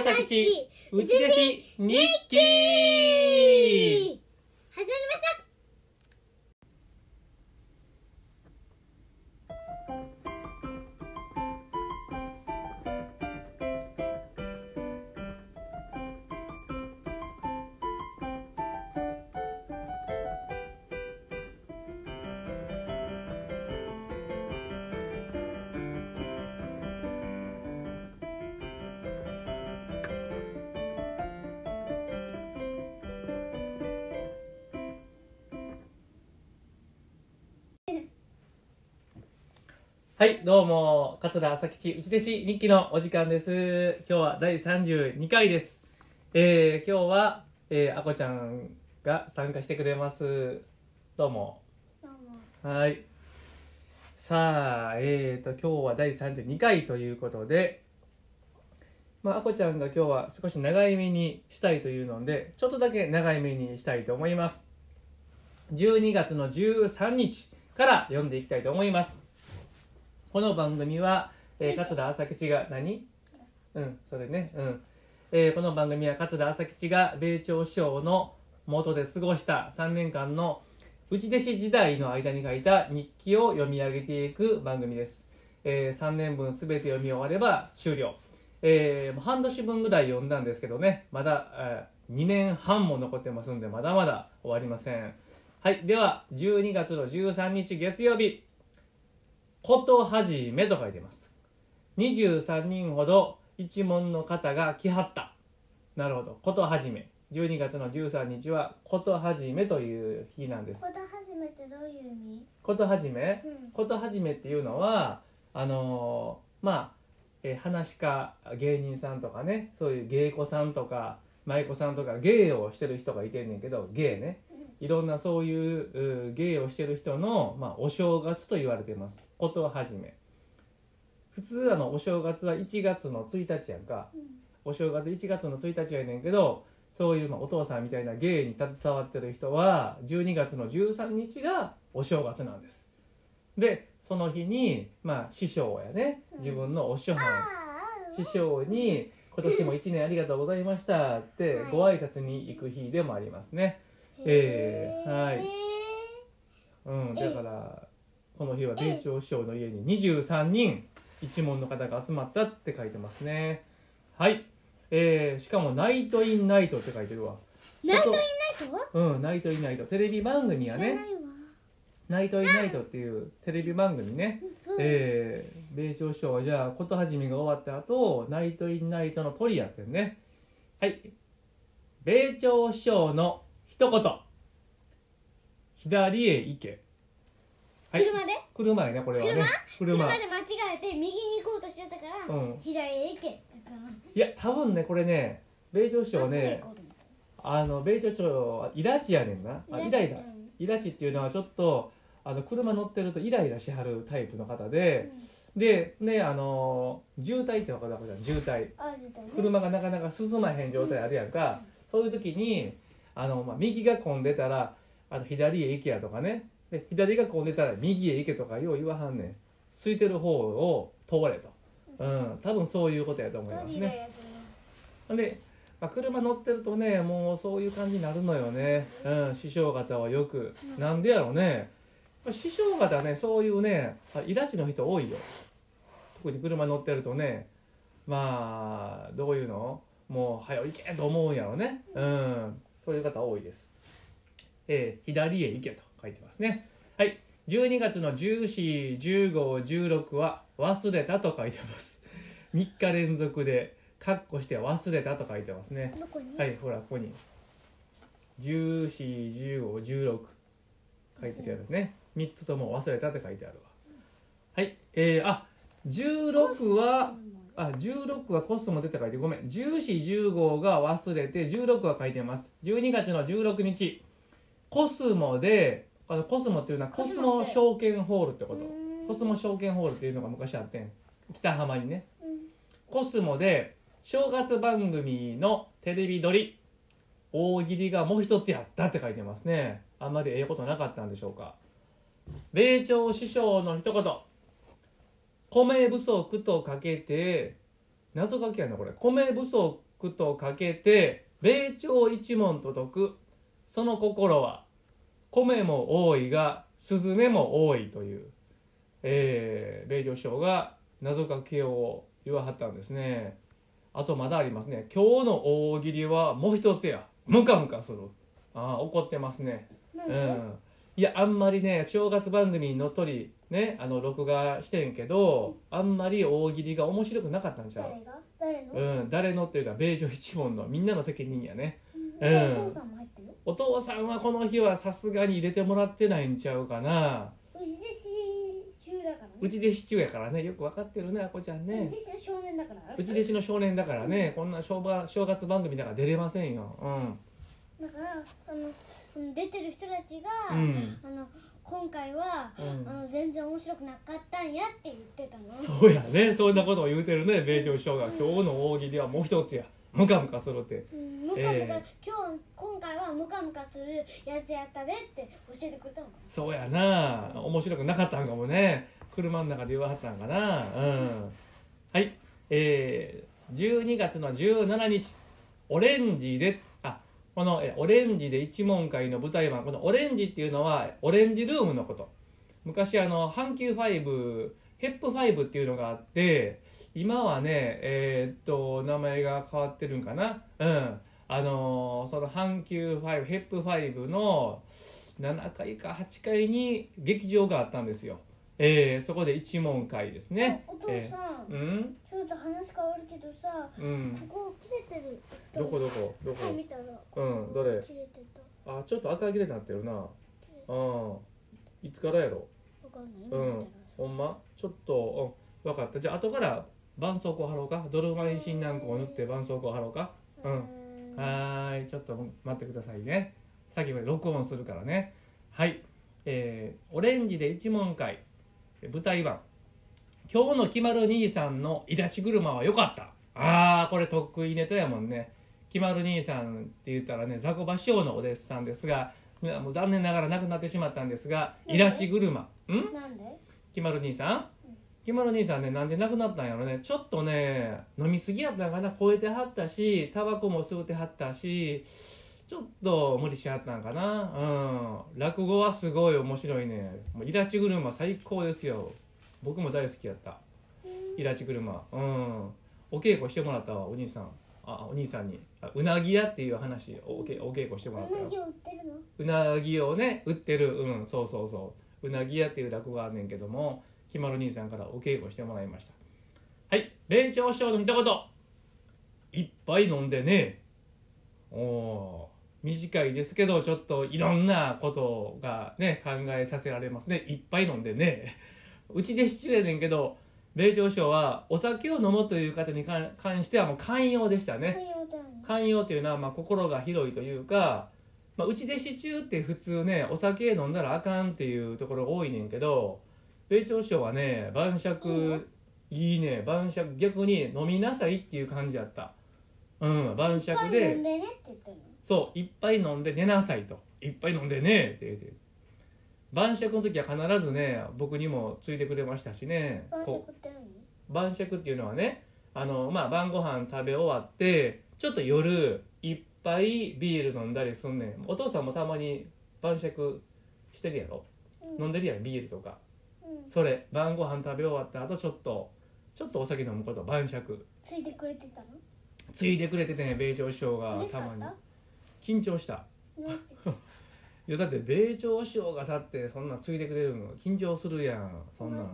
朝吉うち弟子日記はいどうも桂朝吉うち弟子日記のお時間です。今日は第32回です。えー、今日は、えー、あこちゃんが参加してくれます。どうも。どうも。はい。さあえーと今日は第32回ということでまあ、あこちゃんが今日は少し長い目にしたいというのでちょっとだけ長い目にしたいと思います。12月の13日から読んでいきたいと思いますこの番組は、えー、桂朝吉が何？うんそれね。うん、えーこの番組は桂朝吉が米朝首相の元で過ごした3年間の内弟子時代の間に書いた日記を読み上げていく番組です、え3年分すべて読み終われば終了。えー半年分ぐらい読んだんですけどね。まだ、え2年半も残ってますんでまだまだ終わりません。はいでは12月の13日月曜日ことはじめと書いてます。23人ほど一門の方が来はった。なるほど。ことはじめ。12月の13日はことはじめという日なんです。こと始めてどういう意味？ことはじめ？うん。ことはじめっていうのはあのーまあ、えー話し家芸人さんとかねそういう芸妓さんとか舞妓さんとか芸をしてる人がいてんねんけど芸ねいろんなそういう芸をしてる人の、まあ、お正月と言われてます。ことはじめ。普通あのお正月は1月の1日やんか。お正月1月の1日やねんけどそういうまあお父さんみたいな芸に携わってる人は12月の13日がお正月なんです。でその日にまあ師匠やね。自分のお師匠さんあ師匠に「今年も1年ありがとうございました」ってはい。ご挨拶に行く日でもありますねえーはい。うんだからこの日は米朝首相の家に23人一門の方が集まったって書いてますね。はい。えー、しかも「ナイト・イン・ナイト」って書いてるわ。ナイトインナイト？うん「ナイト・イン・ナイト」テレビ番組やね知らないわ「ナイト・イン・ナイト」っていうテレビ番組ね。うんえー、米朝師匠はじゃあ事始めが終わった後ナイト・イン・ナイトのトリやってんね。はい。米朝師匠の一言。左へ行け。はい。車で？車やねこれはね。車？車。で間違えて右に行こうとしてたから、うん。左へ行けって言ったの。いや多分ねこれね米朝首相ねあの米朝首相はイラチやねんな。イライライラ。チっていうのはちょっとあの車乗ってるとイライラしはるタイプの方で、でねあの渋滞って分かるわけじゃん渋滞。ね。車がなかなか進まへん状態あるやんか、そういう時にあの、まあ、右が混んでたらあの左へ行けやとかね。で左が混んでたら右へ行けとかよう言わはんねん。空いてる方を通れと、うん、多分そういうことやと思いますね。で、まあ、車乗ってるとねもうそういう感じになるのよね、うん、師匠方はよく、うん。なんでやろうね師匠方ねそういうねあイラチの人多いよ。特に車乗ってるとね。まあどういうの？もう早行けと思うんやろね。うんそういう方多いです。えー左へ行けと書いてますね。はい。12月の141516は忘れたと書いてます。3日連続でカッコして忘れたと書いてますね。どこに、はいほらここに。141516書いてるやつね。3つとも忘れたって書いてあるわ。はい。えー、あ16はあ16はコスモ出て書いてごめん。1415が忘れて16は書いてます。12月の16日。コスモであのコスモっていうのはコスモ証券ホールってこと。コスモ証券ホールっていうのが昔あってん。北浜にね。うん。コスモで正月番組のテレビ撮り。大喜利がもう一つやったって書いてますね。あんまりええことなかったんでしょうか。米朝師匠の一言米不足とかけて謎書きやなこれ。米不足くとかけて米朝一門と解く。その心は米も多いがスズメも多いという、えー、米朝師匠が謎かけを言わはったんですね。あとまだありますね。今日の大喜利はもう一つや。ムカムカする。ああ怒ってますね。うん。いやあんまりね正月番組にのっとりねあの録画してんけどあんまり大喜利が面白くなかったんちゃう？誰が？誰の、うん、誰のっていうか米女一門のみんなの責任やね。うん。うん。お父さんも入ってる？よお父さんはこの日はさすがに入れてもらってないんちゃうかな。うち弟子中だからね。うち弟子中やからね。よく分かってるねあこちゃんうね。ち弟子の少年だから。うち弟子の少年だからね。こんな正ば正月番組だから出れませんよ。うん。だからあのうん出てる人たちが、うん。あの今回は、うん。あの全然面白くなかったんやって言ってたの。そうやね。そんなことを言うてるね。米朝師匠が今日の大喜利はもう一つや。ムカムカするって。うん。ムカムカ、ええ今日今回はムカムカするやつやったでって教えてくれたのかそうやな。面白くなかったんかもね。車の中で言わはったんかな。うん。はい。えー、12月の17日オレンジであこのオレンジで一門会の舞台版。このオレンジっていうのはオレンジルームのこと。昔あの阪急ファイブヘップファイブっていうのがあって今はねえーっと名前が変わってるんかな。うん。あのその阪急ファイブヘップファイブの7階か8階に劇場があったんですよ。えー、そこで一門会ですね。お父さん、えーうん？ちょっと話変わるけどさうん。ここ切れてる？どこどこ？どこ？こ見たらうんどれ？切れてた。あちょっと赤切れになってるな。切れてうんいつからやろ？わかんない。うん。ほんま？ちょっとうん。分かった。じゃあ後から絆創膏貼ろうか？ドルマイン診断膏を塗って絆創膏貼ろうか？うん。うん。はーい。ちょっと待ってくださいね。さっきまで録音するからね。はい。えー、オレンジで一問会舞台版。今日の決まる兄さんのいらち車は良かった。あーこれ得意ネタやもんね。決まる兄さんって言ったらね雑魚場師匠のお弟子さんですがもう残念ながら亡くなってしまったんですがいらち車。ん？なんで？決まる兄さん？決まる兄さんねなんで亡くなったんやろね。ちょっとね飲みすぎやったんかな。超えてはったしタバコも吸うてはったしちょっと無理しはったんかな。うん。落語はすごい面白いね。もうイラチ車最高ですよ。僕も大好きやった。イラチ車。うん。お稽古してもらったわお兄さん。あお兄さんに。あうなぎ屋っていう話おけお稽古してもらったよ。うなぎを売ってるの？うなぎをね売ってる。うんそうそうそう。うなぎ屋っていう落語があんねんけどもきまる兄さんからお稽古してもらいました。はい米朝師匠の一言。いっぱい飲んでね。おおー短いですけどちょっといろんなことがね考えさせられますね。いっぱい飲んでね。うちで失礼やねんけど米朝師匠はお酒を飲むという方に関関してはもう寛容でしたね。寛容というのはまあ心が広いというか、まあ、うち弟子中って普通ねお酒飲んだらあかんっていうところが多いねんけど米朝師匠はね晩酌いいね。晩酌逆に飲みなさいっていう感じやったうん晩酌でんでねって言ってるの。そういっぱい飲んで寝なさいと。いっぱい飲んでねって言って。晩酌の時は必ずね僕にもついてくれましたしね。晩酌って何？晩酌っていうのはねあの、まあ、晩ご飯食べ終わってちょっと夜いっぱいビール飲んだりすんねん。お父さんもたまに晩酌してるやろ？うん。飲んでるやんビールとか。うん。それ晩ご飯食べ終わった後ちょっとちょっとお酒飲むこと晩酌。ついてくれてたの？ついてくれててね米朝師匠がた？まに。た緊張した。い。やだって米朝師匠がさってそんなんついてくれるの緊張するやんそんな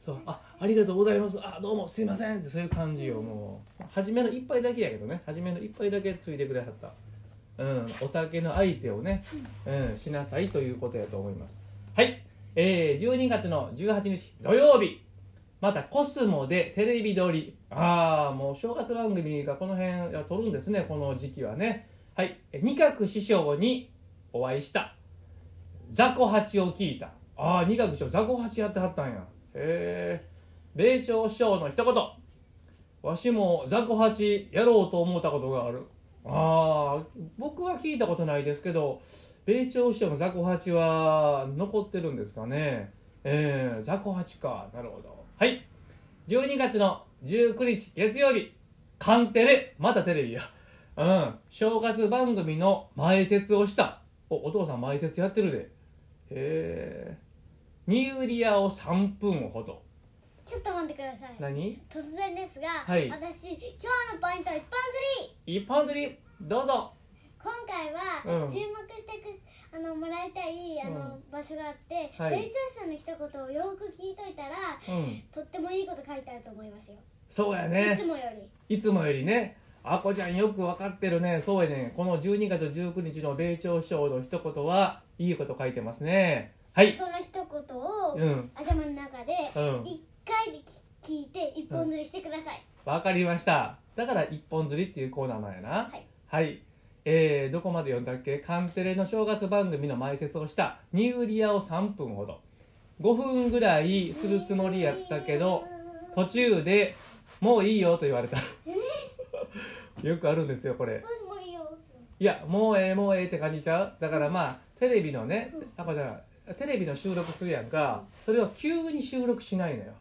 そうあありがとうございます。あどうもすいません。ってそういう感じよもう。初めの一杯だけやけどね。初めの一杯だけついてくれはった。うんお酒の相手をね、うん、しなさいということやと思います。はい。えー、12月の18日土曜日またコスモでテレビ撮り。ああもう正月番組がこの辺撮るんですねこの時期はね。はい。二角師匠にお会いした。雑魚八を聞いた。ああ二角師匠雑魚八やってはったんや。へえ米朝師匠の一言。わしも雑魚八やろうと思ったことがある。ああ僕は聞いたことないですけど米朝師匠の雑魚八は残ってるんですかね。ええ雑魚八か。なるほど。12月の19日月曜日。カンテレ。またテレビや。うん。正月番組の前説をした。おお父さん前説やってるで。へえニューリアを3分ほど。ちょっと待ってください。何？突然ですが、はい。私今日のポイント一本釣り。一本釣り。どうぞ。今回はうん。注目してく、あのもらいたいあの、場所があって、はい。米朝社の一言をよく聞いといたらうん。とってもいいこと書いてあると思いますよ、そうやいねつもより。いつもよりね。あこちゃんよく分かってるね。そうやね。この12月19日の米朝首相の一言はいいこと書いてますね。はい。その一言を、うん。頭の中でうん。一回でき聞いて一本釣りしてください、わかりました。だから一本釣りっていうコーナーなんやな。はい。はいえー、どこまで読んだっけ？カンテレの正月番組の前説をしたニューリアを3分ほど。5分ぐらいするつもりやったけど途中でもういいよと言われた。よくあるんですよこれ。いやもうええもうええって感じちゃう？だからまあテレビのねあこちゃんテレビの収録するやんか。それを急に収録しないのよ。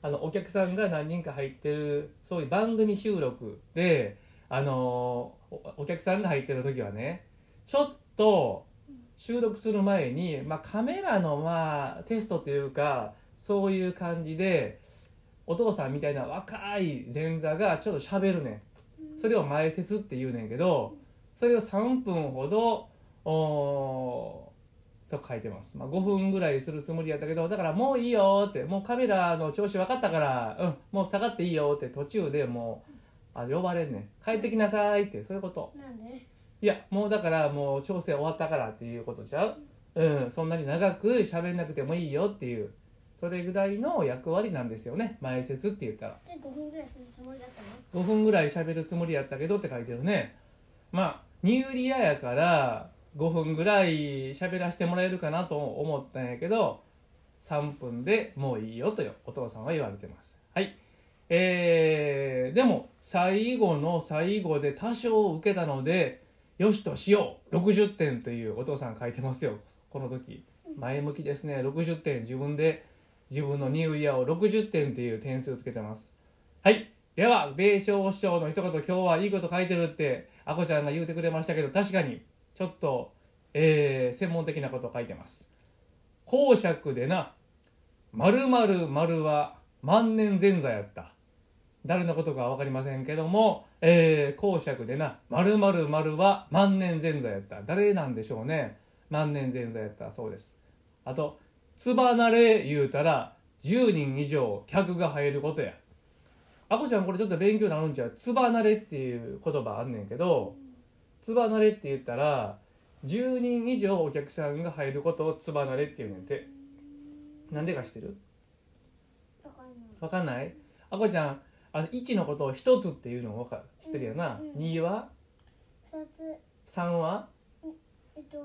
あのお客さんが何人か入ってるそういう番組収録であのおお客さんが入ってる時はねちょっと収録する前に、まあ、カメラのまあテストというかそういう感じでお父さんみたいな若い前座がちょっと喋るねん。それを前説って言うねんけどそれを3分ほどおと書いてます、まあ、5分ぐらいするつもりやったけどだからもういいよってもうカメラの調子分かったからうんもう下がっていいよって途中でもうあ呼ばれんねん。帰ってきなさいってそういうこと。なんで？いやもうだからもう調整終わったからっていうことちゃう？うん。そんなに長く喋んなくてもいいよっていう。それぐらいの役割なんですよね。前説って言ったら。で5分ぐらいするつもりだったの？5分ぐらい喋るつもりやったけどって書いてるね。まあニューリアやから5分ぐらい喋らせてもらえるかなと思ったんやけど3分でもういいよとお父さんは言われてます。はいえー、でも最後の最後で多少受けたのでよしとしよう。60点というお父さん書いてますよ。この時。前向きですね。60点。自分で自分のニューイヤーを。60点っていう点数つけてます。はい。では米朝首相の一言。今日はいいこと書いてるって。あこちゃんが言うてくれましたけど確かに。ちょっと、えー専門的なこと書いてます。公爵でな。〇〇〇は万年前座やった。誰のことかは分かりませんけども、えー公爵でな〇〇〇は万年前座やった。誰なんでしょうね。万年前座やった。そうです。あとつばなれ言うたら10人以上客が入ることや。あこちゃんこれちょっと勉強になるんちゃう？つばなれっていう言葉あんねんけどつばなれって言ったら10人以上お客さんが入ることをつばなれって言うねんて。なんでか知ってる？わかんない。わかんない？あこちゃんあの1のことを1つっていうのをわかる。知ってるよな、うん2は？2つ。3は？えっと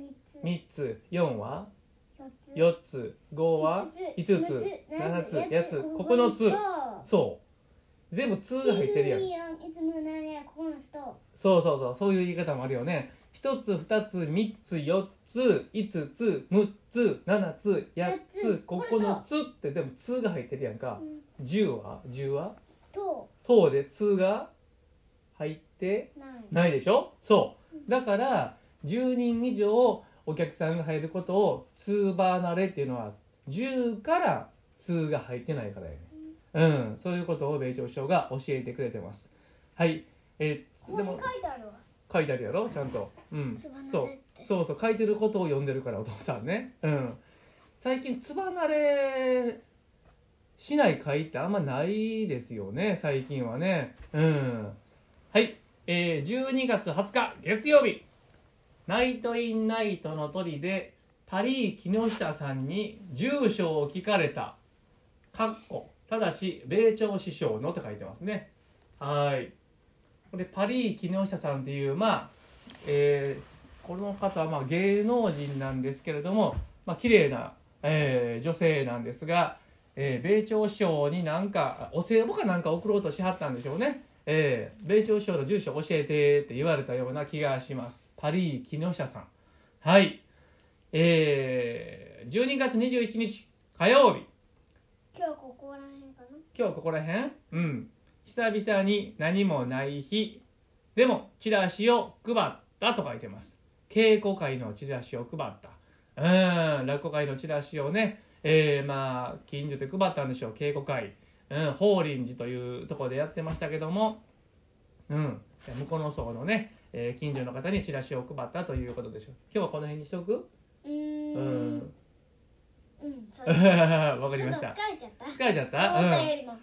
3つ。3つ。4は？4つ。4つ。5は？5つ。7つ。8つ。9 9つ。そう。全部「つ」が入ってるやん。いつもなれ9つとそうそうそう。そういう言い方もあるよね。1つ2つ3つ4つ5つ6つ7つ8つ。9つ。ってでも「つ」が入ってるやんか。うん10は？10は？と「と」で「つ」が入ってない。でしょ？そう。だから10人以上お客さんが入ることを「つばなれ」っていうのは10から「つ」が入ってないからやね。うん。そういうことを米朝首相が教えてくれてます。はい。えーでも書いてあるわ。書いてあるやろ？ちゃんと。うん。そう。そうそう。書いてることを読んでるからお父さんね。うん。最近つばなれしない会ってあんまないですよね最近はね。うん。はい。えー、12月20日月曜日。ナイト・イン・ナイトの鳥でパリー木下さんに住所を聞かれた。かっこ。ただし米朝首相のって書いてますね。はい。これパリー木下さんっていうまあえーこの方はま芸能人なんですけれども、まあ綺麗な、えー女性なんですが、えー米朝首相になんかお歳暮かなんか送ろうとしはったんでしょうね、えー米朝首相の住所教えてって言われたような気がします。パリー木下さん。はい。えー12月21日火曜日。今日ここら辺かな？今日ここら辺？うん。久々に何もない日。でもチラシを配ったと書いてます。稽古会のチラシを配った。うん。落語会のチラシをねえー、まあ近所で配ったんでしょう。稽古会、うん、法輪寺というところでやってましたけども。うん。向こうの層のね、えー、近所の方にチラシを配ったということでしょう。今日はこの辺にしとく？うーん。ううん わかりました。疲れちゃった。疲れちゃった？思ったうんよりも、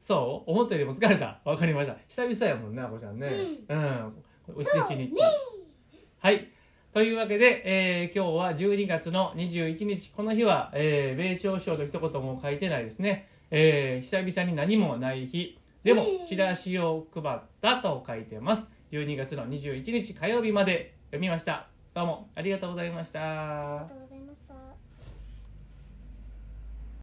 そう。思ったよりも疲れた。わかりました。久々やもんなあこちゃんね。うん。うちしに行ったはいというわけで、えー今日は12月の21日この日は、えー、米朝賞の一言も書いてないですね、えー久々に何もない日。でもうんチラシを配ったと書いてます。12月の21日火曜日まで。読みました。どうもありがとうございました